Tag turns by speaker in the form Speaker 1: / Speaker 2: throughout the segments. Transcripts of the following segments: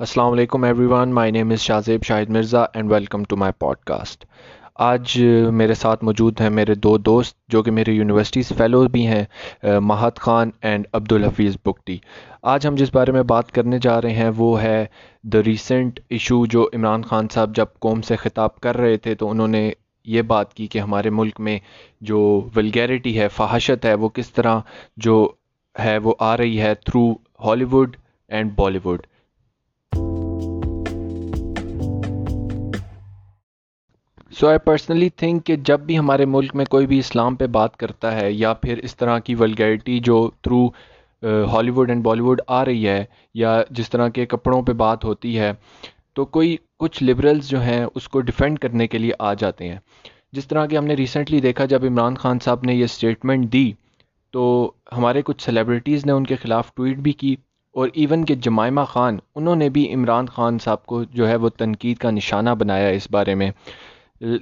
Speaker 1: السلام علیکم everyone my name is Shahzeb Shahid Mirza and welcome to my podcast آج میرے ساتھ موجود ہیں میرے دو دوست جو کہ میرے یونیورسٹیز فیلو بھی ہیں مہت خان اینڈ عبدالحفیظ بکٹی۔ آج ہم جس بارے میں بات کرنے جا رہے ہیں وہ ہے دا ریسنٹ ایشو جو عمران خان صاحب جب قوم سے خطاب کر رہے تھے تو انہوں نے یہ بات کی کہ ہمارے ملک میں جو ولگیرٹی ہے، فحاشت ہے، وہ کس طرح جو ہے وہ آ رہی ہے through Hollywood and Bollywood so I personally think کہ جب بھی ہمارے ملک میں کوئی بھی اسلام پہ بات کرتا ہے یا پھر اس طرح کی ولگیرٹی جو through Hollywood and Bali would آ رہی ہے یا جس طرح کے کپڑوں پہ بات ہوتی ہے، تو کوئی کچھ لبرلز جو ہیں اس کو ڈیفینڈ کرنے کے لیے آ جاتے ہیں۔ جس طرح کہ ہم نے ریسنٹلی دیکھا جب عمران خان صاحب نے یہ اسٹیٹمنٹ دی، تو ہمارے کچھ سیلیبریٹیز نے ان کے خلاف ٹویٹ بھی کی اور ایون کہ جمائمہ خان، انہوں نے بھی عمران خان صاحب کو جو ہے وہ تنقید کا نشانہ بنایا اس بارے میں۔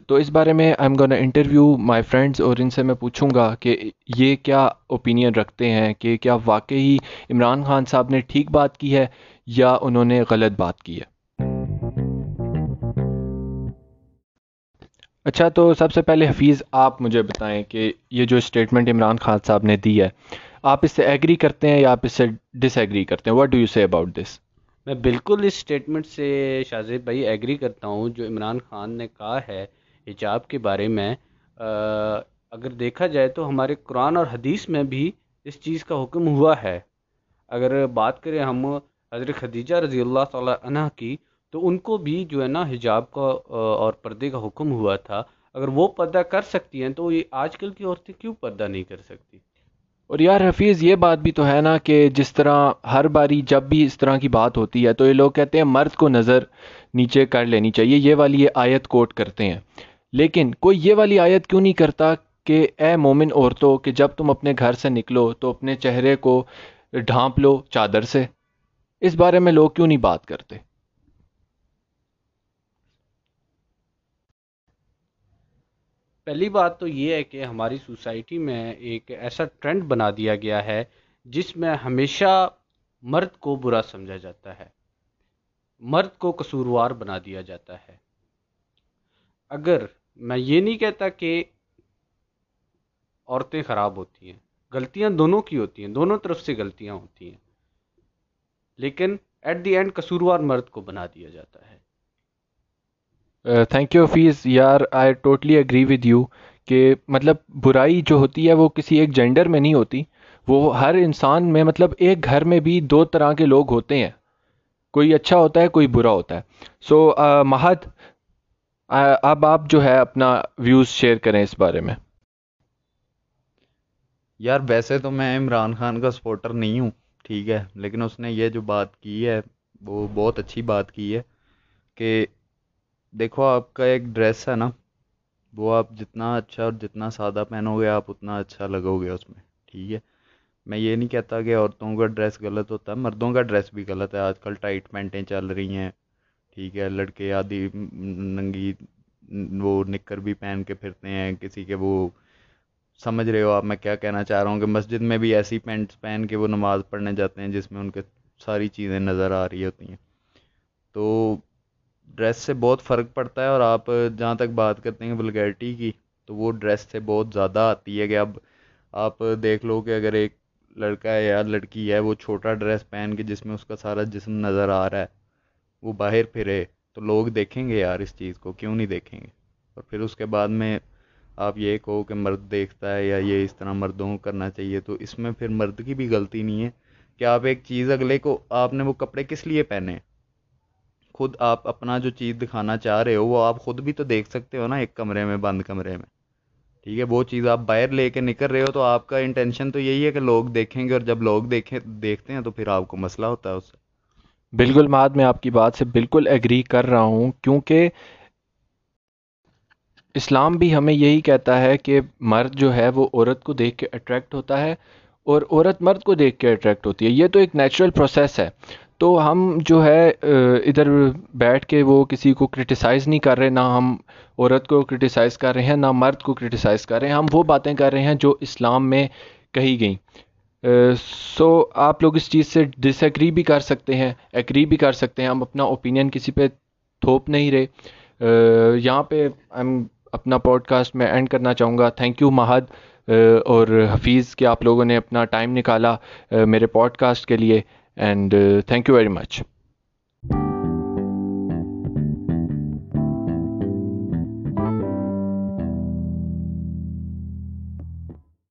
Speaker 1: تو اس بارے میں I am gonna interview my friends اور ان سے میں پوچھوں گا کہ یہ کیا اوپینین رکھتے ہیں کہ کیا واقعی عمران خان صاحب نے ٹھیک بات کی ہے یا انہوں نے غلط بات کی ہے؟ اچھا تو سب سے پہلے حفیظ، آپ مجھے بتائیں کہ یہ جو اسٹیٹمنٹ عمران خان صاحب نے دی ہے، آپ اس سے ایگری کرتے ہیں یا آپ اس سے ڈس ایگری کرتے ہیں؟ What do you say about this
Speaker 2: میں بالکل اس اسٹیٹمنٹ سے شاہزیب بھائی ایگری کرتا ہوں، جو عمران خان نے کہا ہے حجاب کے بارے میں اگر دیکھا جائے تو ہمارے قرآن اور حدیث میں بھی اس چیز کا حکم ہوا ہے۔ اگر بات کریں ہم حضرت خدیجہ رضی اللہ تعالیٰ عنہ کی، تو ان کو بھی جو ہے نا حجاب کا اور پردے کا حکم ہوا تھا۔ اگر وہ پردہ کر سکتی ہیں تو یہ آج کل کی عورتیں کیوں پردہ نہیں کر سکتی؟
Speaker 1: اور یار حفیظ، یہ بات بھی تو ہے نا کہ جس طرح ہر باری جب بھی اس طرح کی بات ہوتی ہے تو یہ لوگ کہتے ہیں مرد کو نظر نیچے کر لینی چاہیے، یہ والی یہ آیت کوٹ کرتے ہیں۔ لیکن کوئی یہ والی آیت کیوں نہیں کرتا کہ اے مومن عورتوں کہ جب تم اپنے گھر سے نکلو تو اپنے چہرے کو ڈھانپ لو چادر سے؟ اس بارے میں لوگ کیوں نہیں بات کرتے؟
Speaker 2: پہلی بات تو یہ ہے کہ ہماری سوسائٹی میں ایک ایسا ٹرینڈ بنا دیا گیا ہے جس میں ہمیشہ مرد کو برا سمجھا جاتا ہے۔ مرد کو قصوروار بنا دیا جاتا ہے۔ اگر میں یہ نہیں کہتا کہ عورتیں خراب ہوتی ہیں، غلطیاں دونوں کی ہوتی ہیں، دونوں طرف سے غلطیاں ہوتی ہیں، لیکن ایٹ دی اینڈ قصوروار مرد کو بنا دیا جاتا ہے۔
Speaker 1: تھینک یو فیز یار I totally agree with you کہ مطلب برائی جو ہوتی ہے وہ کسی ایک جینڈر میں نہیں ہوتی۔ وہ ہر انسان میں مطلب ایک گھر میں بھی دو طرح کے لوگ ہوتے ہیں۔ کوئی اچھا ہوتا ہے کوئی برا ہوتا ہے۔ سو so, uh, مہد uh, اب آپ جو ہے اپنا ویوز شیئر کریں اس بارے میں۔
Speaker 3: یار ویسے تو میں عمران خان کا سپورٹر نہیں ہوں ٹھیک ہے لیکن اس نے یہ جو بات کی ہے وہ بہت اچھی بات کی ہے کہ دیکھو، آپ کا ایک ڈریس ہے نا، وہ آپ جتنا اچھا اور جتنا سادہ پہنو گے آپ اتنا اچھا لگو گے اس میں، ٹھیک ہے؟ میں یہ نہیں کہتا کہ عورتوں کا ڈریس غلط ہوتا ہے مردوں کا ڈریس بھی غلط ہے، آج کل ٹائٹ پینٹیں چل رہی ہیں، ٹھیک ہے؟ لڑکے آدھی ننگی وہ نکر بھی پہن کے پھرتے ہیں، کسی کے وہ، سمجھ رہے ہو آپ میں کیا کہنا چاہ رہا ہوں کہ مسجد میں بھی ایسی پینٹس پہن کے وہ نماز پڑھنے جاتے ہیں جس میں ان کے ساری چیزیں نظر آ رہی ہوتی ہیں۔ تو ڈریس سے بہت فرق پڑتا ہے اور آپ جہاں تک بات کرتے ہیں ولگیرٹی کی، تو وہ ڈریس سے بہت زیادہ آتی ہے کہ اب آپ دیکھ لو کہ اگر ایک لڑکا ہے یا لڑکی ہے، وہ چھوٹا ڈریس پہن کے جس میں اس کا سارا جسم نظر آ رہا ہے، وہ باہر پھرے، تو لوگ دیکھیں گے یار اس چیز کو، کیوں نہیں دیکھیں گے؟ اور پھر اس کے بعد میں آپ یہ کہو کہ مرد دیکھتا ہے یا یہ اس طرح مردوں کو کرنا چاہیے، تو اس میں پھر مرد کی بھی غلطی نہیں ہے کہ آپ ایک چیز اگلے کو، آپ نے وہ کپڑے کس لیے پہنے؟ خود آپ اپنا جو چیز دکھانا چاہ رہے ہو، وہ آپ خود بھی تو دیکھ سکتے ہو نا ایک کمرے میں، بند کمرے میں۔ ٹھیک ہے، وہ چیز آپ باہر لے کے نکل رہے ہو تو آپ کا انٹینشن تو یہی ہے کہ لوگ دیکھیں گے اور جب لوگ دیکھیں، دیکھتے ہیں تو پھر آپ کو مسئلہ ہوتا ہے اس سے۔
Speaker 1: بالکل ماد، میں آپ کی بات سے بالکل ایگری کر رہا ہوں، کیونکہ اسلام بھی ہمیں یہی کہتا ہے کہ مرد جو ہے وہ عورت کو دیکھ کے اٹریکٹ ہوتا ہے اور عورت مرد کو دیکھ کے اٹریکٹ ہوتی ہے۔ یہ تو ایک نیچرل پروسیس ہے۔ تو ہم جو ہے ادھر بیٹھ کے وہ کسی کو کرٹیسائز نہیں کر رہے، نہ ہم عورت کو کرٹیسائز کر رہے ہیں، نہ مرد کو کرٹیسائز کر رہے ہیں۔ ہم وہ باتیں کر رہے ہیں جو اسلام میں کہی گئیں۔ سو آپ لوگ اس چیز سے ڈس ایگری بھی کر سکتے ہیں ایگری بھی کر سکتے ہیں۔ ہم اپنا اوپینین کسی پہ تھوپ نہیں رہے۔ یہاں پہ ہم اپنا پوڈ کاسٹ میں اینڈ کرنا چاہوں گا۔ Thank you مہد۔ اور حفیظ کہ آپ لوگوں نے اپنا ٹائم نکالا میرے پوڈ کاسٹ کے لیے۔ And thank you very much